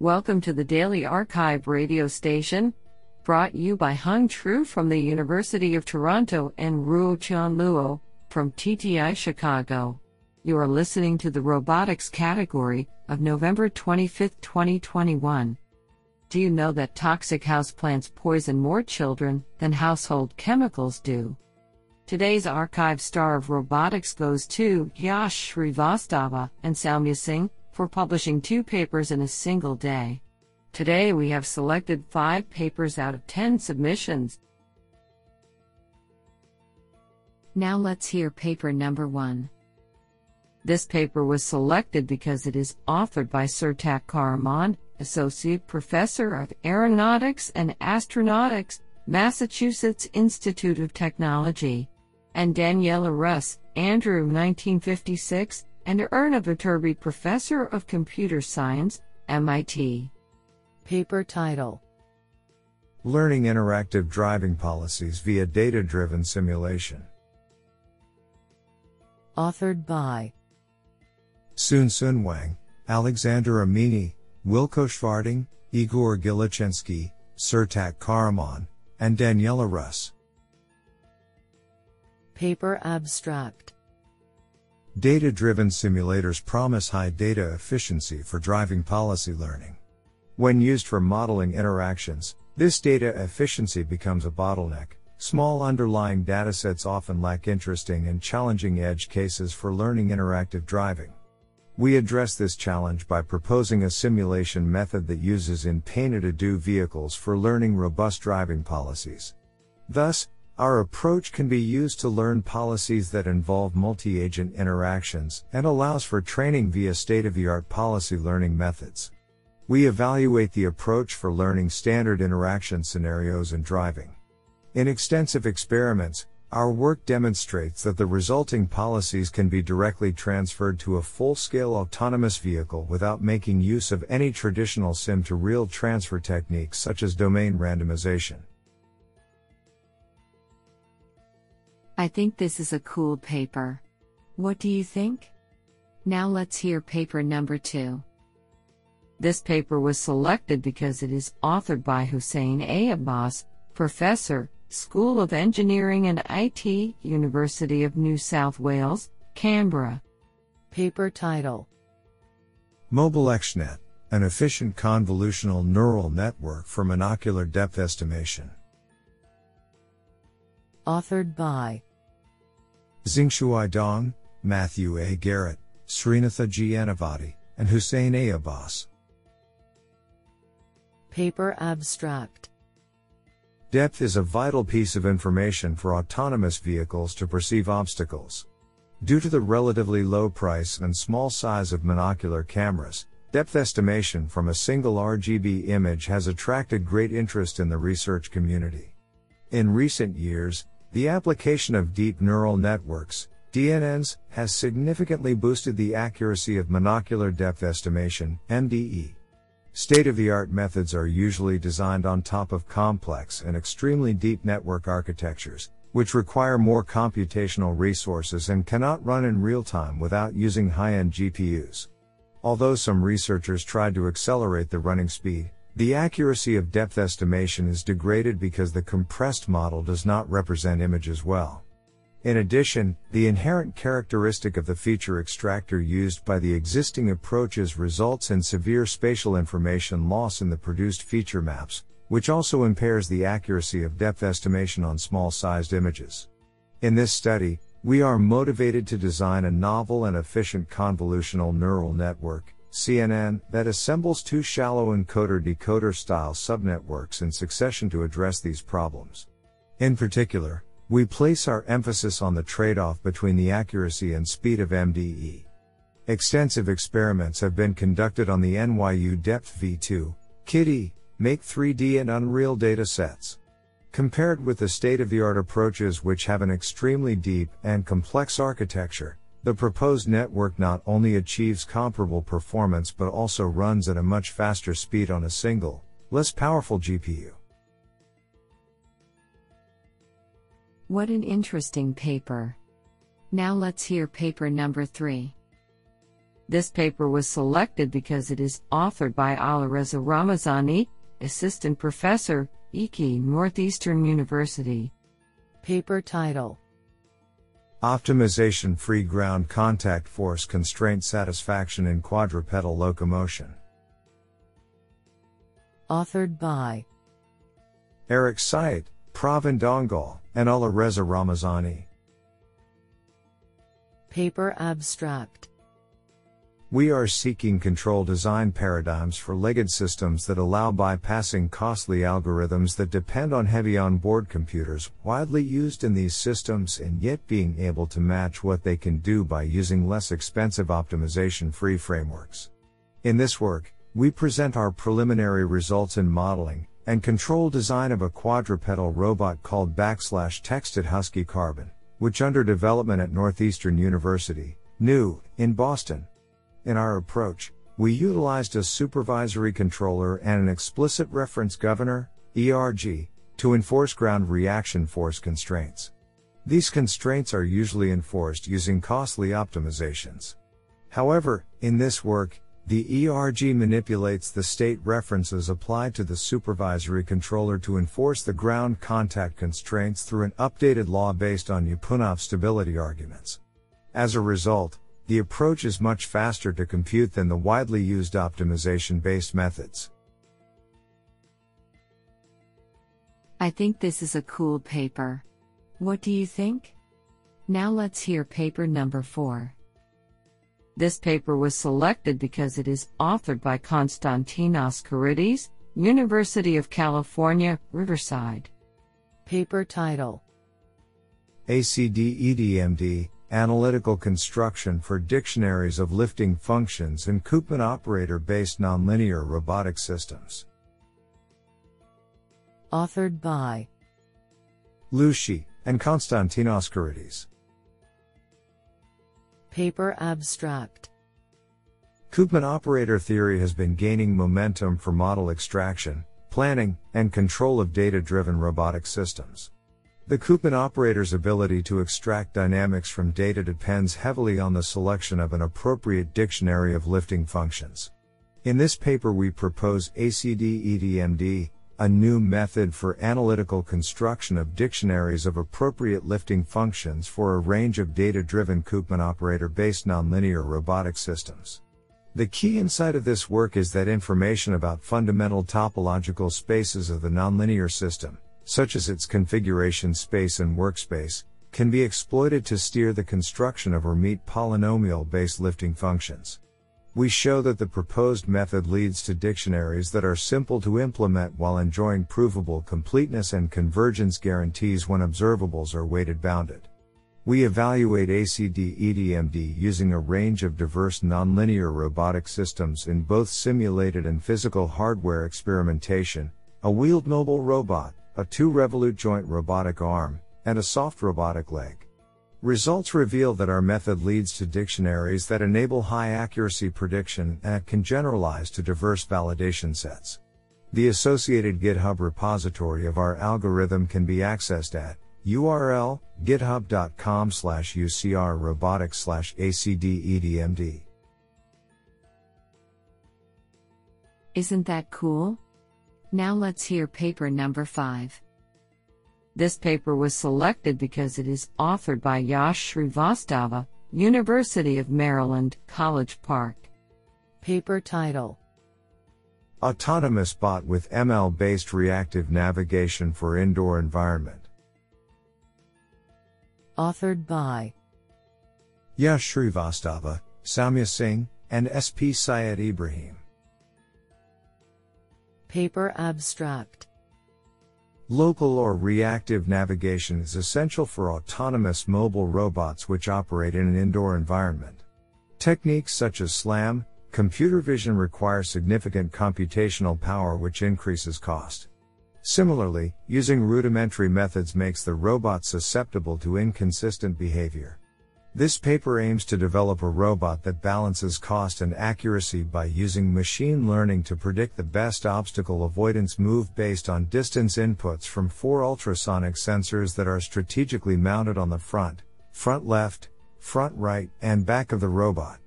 Welcome to the Daily arXiv radio station, brought you by Hung Tru from the University of Toronto and Ruo Chan Luo from TTI Chicago. You are listening to the robotics category of November 25, 2021. Do you know that toxic houseplants poison more children than household chemicals do? Today's arXiv star of robotics goes to Yash Srivastava and Soumya Singh for publishing two papers in a single day. Today we have selected five papers out of 10 submissions. Now let's hear paper number one. This paper was selected because it is authored by Sertac Karaman, Associate Professor of Aeronautics and Astronautics, Massachusetts Institute of Technology, and Daniela Rus, Andrew 1956, and Erna Viterbi Professor of Computer Science, MIT. Paper title Learning Interactive Driving Policies via Data Driven Simulation. Authored by Tsun-Hsuan Wang, Alexander Amini, Wilko Schwarting, Igor Gilitschenski, Sertac Karaman, and Daniela Rus. Paper abstract Data driven simulators promise high data efficiency for driving policy learning. When used for modeling interactions, this data efficiency becomes a bottleneck. Small underlying datasets often lack interesting and challenging edge cases for learning interactive driving. We address this challenge by proposing a simulation method that uses in painted ado vehicles for learning robust driving policies. Thus, our approach can be used to learn policies that involve multi agent interactions and allows for training via state of the art policy learning methods. We evaluate the approach for learning standard interaction scenarios and driving. In extensive experiments, our work demonstrates that the resulting policies can be directly transferred to a full scale autonomous vehicle without making use of any traditional sim to real transfer techniques such as domain randomization. I think this is a cool paper. What do you think? Now let's hear paper number two. This paper was selected because it is authored by Hussein A. Abbas, Professor, School of Engineering and IT, University of New South Wales, Canberra. Paper title MobileXNet, an efficient convolutional neural network for monocular depth estimation. Authored by Xingshuai Dong, Matthew A. Garratt, Sreenatha G. Anavatti, and Hussein A. Abbas. Paper abstract Depth is a vital piece of information for autonomous vehicles to perceive obstacles. Due to the relatively low price and small size of monocular cameras, depth estimation from a single RGB image has attracted great interest in the research community. In recent years, the application of deep neural networks, DNNs, has significantly boosted the accuracy of monocular depth estimation, MDE. State of the art methods are usually designed on top of complex and extremely deep network architectures, which require more computational resources and cannot run in real time without using high end GPUs. Although some researchers tried to accelerate the running speed, the accuracy of depth estimation is degraded because the compressed model does not represent images well. In addition, the inherent characteristic of the feature extractor used by the existing approaches results in severe spatial information loss in the produced feature maps, which also impairs the accuracy of depth estimation on small sized images. In this study, we are motivated to design a novel and efficient convolutional neural network, CNN, that assembles two shallow encoder decoder style subnetworks in succession to address these problems. In particular, we place our emphasis on the trade off between the accuracy and speed of MDE. Extensive experiments have been conducted on the NYU Depth V2, KITTI, Make 3D and Unreal data sets. Compared with the state of the art approaches which have an extremely deep and complex architecture, the proposed network not only achieves comparable performance but also runs at a much faster speed on a single, less powerful GPU. What an interesting paper. Now let's hear paper number three. This paper was selected because it is authored by Alireza Ramezani, Assistant Professor, IKI Northeastern University. Paper title Optimization Free Ground Contact Force Constraint Satisfaction in Quadrupedal Locomotion. Authored by Eric Sihite, Pravin Dangol, and Alireza Ramezani. Paper abstract We are seeking control design paradigms for legged systems that allow bypassing costly algorithms that depend on heavy onboard computers, widely used in these systems, and yet being able to match what they can do by using less expensive optimization free frameworks. In this work, we present our preliminary results in modeling and control design of a quadrupedal robot called backslash texted Husky Carbon, which under development at Northeastern University, NU, in Boston. In our approach, we utilized a supervisory controller and an explicit reference governor, ERG, to enforce ground reaction force constraints. These constraints are usually enforced using costly optimizations. However, in this work, the ERG manipulates the state references applied to the supervisory controller to enforce the ground contact constraints through an updated law based on Lyapunov stability arguments. As a result, the approach is much faster to compute than the widely used optimization based methods. I think this is a cool paper. What do you think? Now let's hear paper number 4. This paper was selected because it is authored by Konstantinos Karydis, University of California, Riverside. Paper title ACD EDMD Analytical Construction for Dictionaries of Lifting Functions and Koopman Operator Based Nonlinear Robotic Systems. Authored by Lu Shi and Konstantinos Karydis. Paper abstract Koopman operator theory has been gaining momentum for model extraction, planning, and control of data driven robotic systems. The Koopman operator's ability to extract dynamics from data depends heavily on the selection of an appropriate dictionary of lifting functions. In this paper, we propose ACD EDMD, a new method for analytical construction of dictionaries of appropriate lifting functions for a range of data driven Koopman operator based nonlinear robotic systems. The key insight of this work is that information about fundamental topological spaces of the nonlinear system, such as its configuration space and workspace, can be exploited to steer the construction of Hermite polynomial based lifting functions. We show that the proposed method leads to dictionaries that are simple to implement while enjoying provable completeness and convergence guarantees when observables are weighted bounded. We evaluate ACD EDMD using a range of diverse nonlinear robotic systems in both simulated and physical hardware experimentation, a wheeled mobile robot, a two revolute joint robotic arm, and a soft robotic leg. Results reveal that our method leads to dictionaries that enable high accuracy prediction and can generalize to diverse validation sets. The associated GitHub repository of our algorithm can be accessed at URL github.com slash UCR robotics slash ACDEDMD. Isn't that cool? Now let's hear paper number 5. This paper was selected because it is authored by Yash Srivastava, University of Maryland, College Park. Paper title Autonomous bot with ML based reactive navigation for indoor environment. Authored by Yash Srivastava, Soumya Singh, and SP Syed Ibrahim. Paper abstract Local or reactive navigation is essential for autonomous mobile robots which operate in an indoor environment. Techniques such as SLAM, computer vision require significant computational power which increases cost. Similarly, using rudimentary methods makes the robot susceptible to inconsistent behavior. This paper aims to develop a robot that balances cost and accuracy by using machine learning to predict the best obstacle avoidance move based on distance inputs from four ultrasonic sensors that are strategically mounted on the front, front left, front right, and back of the robot.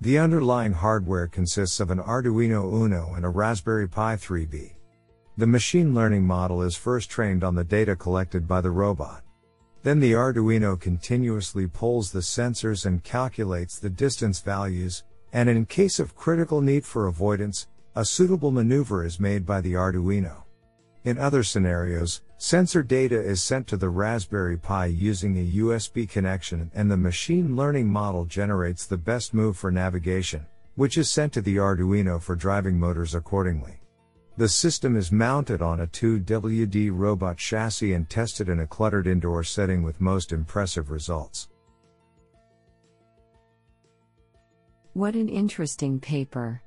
The underlying hardware consists of an Arduino Uno and a Raspberry Pi 3B. The machine learning model is first trained on the data collected by the robot. Then the Arduino continuously polls the sensors and calculates the distance values, and in case of critical need for avoidance, a suitable maneuver is made by the Arduino. In other scenarios, sensor data is sent to the Raspberry Pi using a USB connection and the machine learning model generates the best move for navigation, which is sent to the Arduino for driving motors accordingly. The system is mounted on a 2WD robot chassis and tested in a cluttered indoor setting with most impressive results. What an interesting paper.